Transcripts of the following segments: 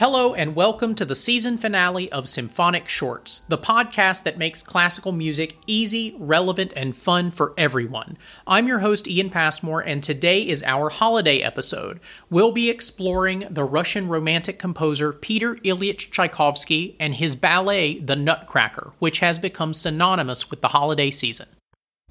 Hello, and welcome to the season finale of Symphonic Shorts, the podcast that makes classical music easy, relevant, and fun for everyone. I'm your host, Ian Passmore, and today is our holiday episode. We'll be exploring the Russian Romantic composer Peter Ilyich Tchaikovsky and his ballet, The Nutcracker, which has become synonymous with the holiday season.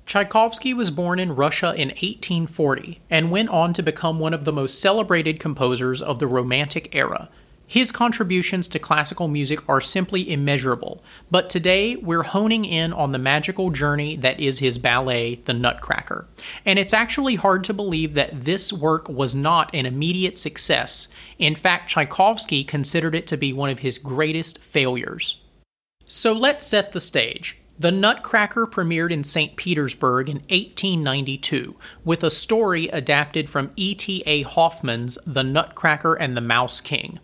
Tchaikovsky was born in Russia in 1840 and went on to become one of the most celebrated composers of the Romantic era. His contributions to classical music are simply immeasurable, but today we're honing in on the magical journey that is his ballet, The Nutcracker. And it's actually hard to believe that this work was not an immediate success. In fact, Tchaikovsky considered it to be one of his greatest failures. So let's set the stage. The Nutcracker premiered in St. Petersburg in 1892 with a story adapted from E.T.A. Hoffmann's The Nutcracker and the Mouse King.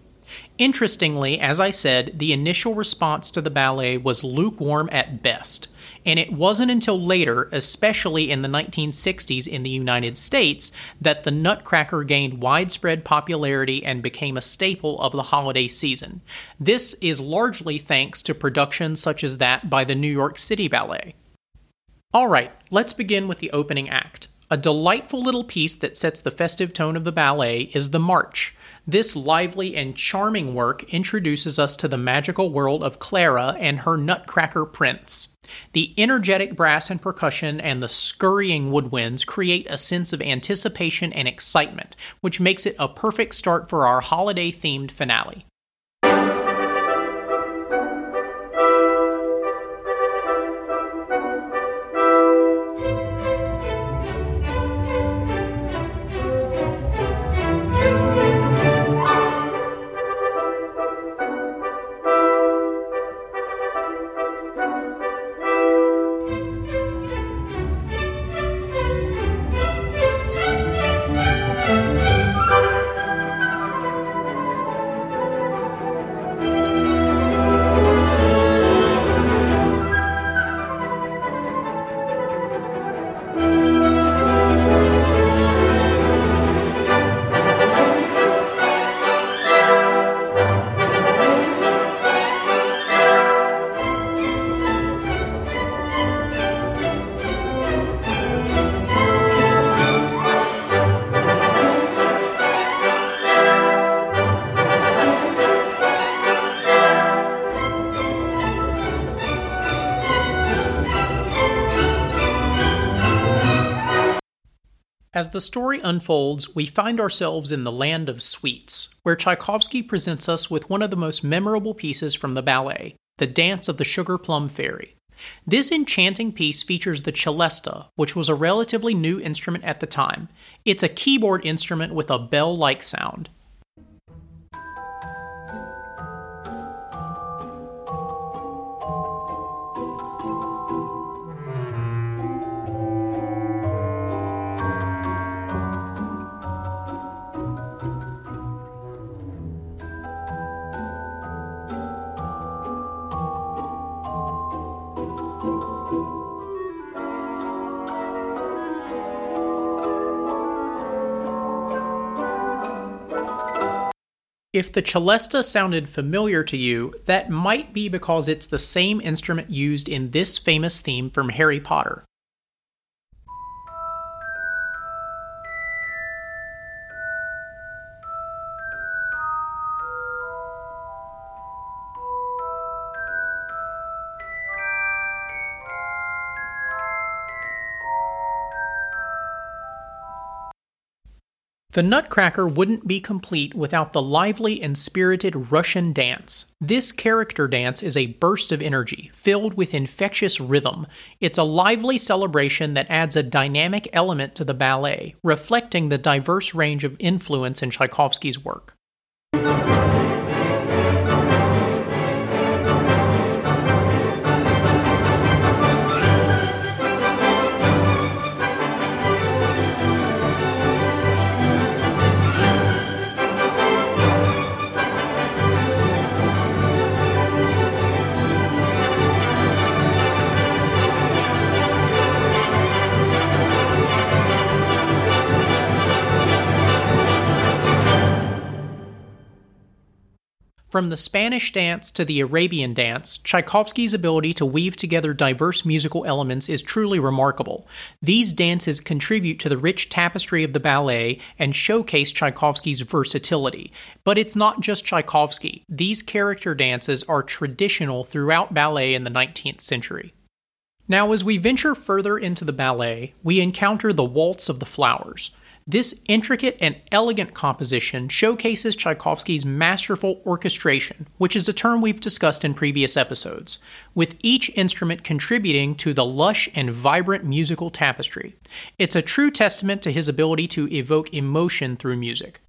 Interestingly, as I said, the initial response to the ballet was lukewarm at best, and it wasn't until later, especially in the 1960s in the United States, that the Nutcracker gained widespread popularity and became a staple of the holiday season. This is largely thanks to productions such as that by the New York City Ballet. All right, let's begin with the opening act. A delightful little piece that sets the festive tone of the ballet is the march. This lively and charming work introduces us to the magical world of Clara and her Nutcracker Prince. The energetic brass and percussion and the scurrying woodwinds create a sense of anticipation and excitement, which makes it a perfect start for our holiday themed finale. As the story unfolds, we find ourselves in the land of sweets, where Tchaikovsky presents us with one of the most memorable pieces from the ballet, the Dance of the Sugar Plum Fairy. This enchanting piece features the celesta, which was a relatively new instrument at the time. It's a keyboard instrument with a bell like sound. If the celesta sounded familiar to you, that might be because it's the same instrument used in this famous theme from Harry Potter. The Nutcracker wouldn't be complete without the lively and spirited Russian dance. This character dance is a burst of energy, filled with infectious rhythm. It's a lively celebration that adds a dynamic element to the ballet, reflecting the diverse range of influence in Tchaikovsky's work. From the Spanish dance to the Arabian dance, Tchaikovsky's ability to weave together diverse musical elements is truly remarkable. These dances contribute to the rich tapestry of the ballet and showcase Tchaikovsky's versatility. But it's not just Tchaikovsky. These character dances are traditional throughout ballet in the 19th century. Now, as we venture further into the ballet, we encounter the Waltz of the Flowers. This intricate and elegant composition showcases Tchaikovsky's masterful orchestration, which is a term we've discussed in previous episodes, with each instrument contributing to the lush and vibrant musical tapestry. It's a true testament to his ability to evoke emotion through music.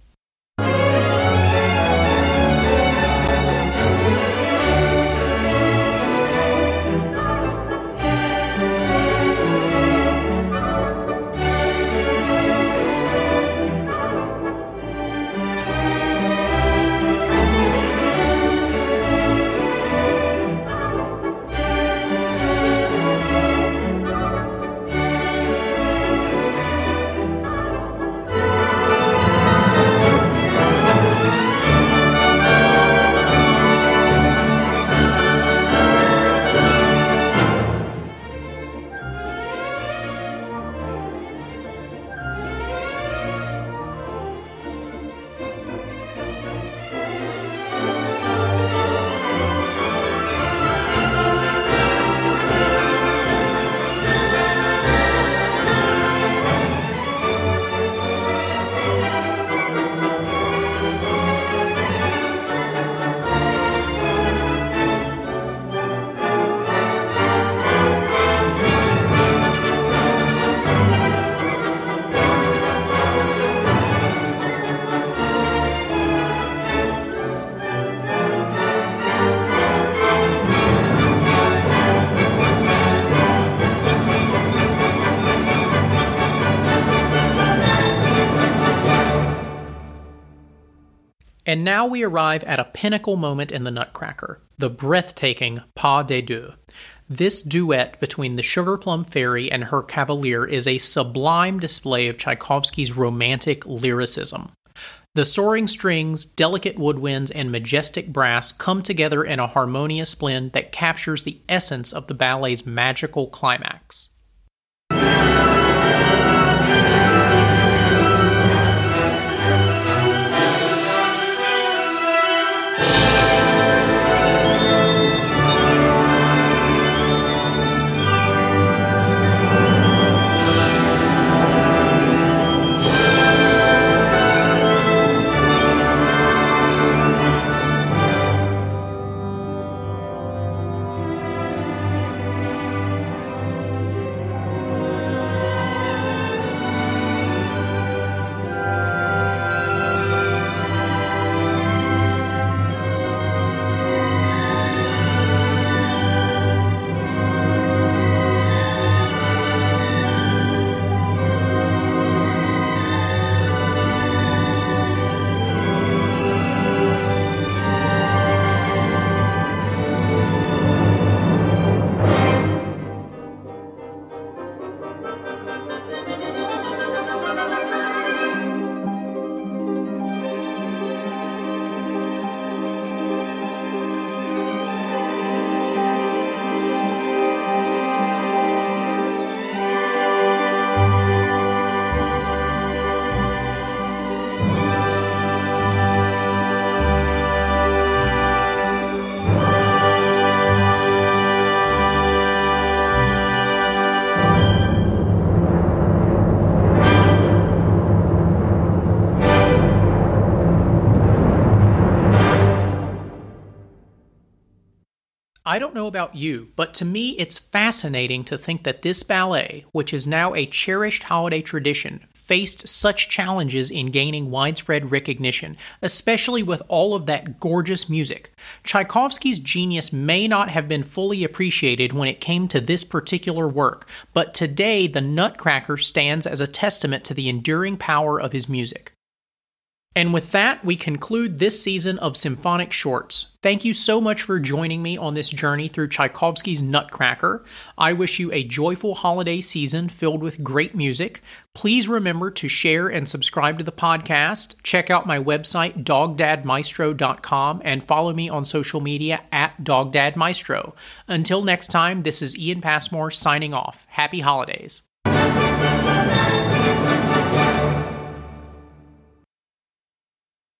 And now we arrive at a pinnacle moment in the Nutcracker the breathtaking Pas de Deux. This duet between the Sugar Plum Fairy and her cavalier is a sublime display of Tchaikovsky's romantic lyricism. The soaring strings, delicate woodwinds, and majestic brass come together in a harmonious blend that captures the essence of the ballet's magical climax. I don't know about you, but to me it's fascinating to think that this ballet, which is now a cherished holiday tradition, faced such challenges in gaining widespread recognition, especially with all of that gorgeous music. Tchaikovsky's genius may not have been fully appreciated when it came to this particular work, but today the Nutcracker stands as a testament to the enduring power of his music. And with that, we conclude this season of Symphonic Shorts. Thank you so much for joining me on this journey through Tchaikovsky's Nutcracker. I wish you a joyful holiday season filled with great music. Please remember to share and subscribe to the podcast. Check out my website, dogdadmaestro.com, and follow me on social media at dogdadmaestro. Until next time, this is Ian Passmore signing off. Happy holidays.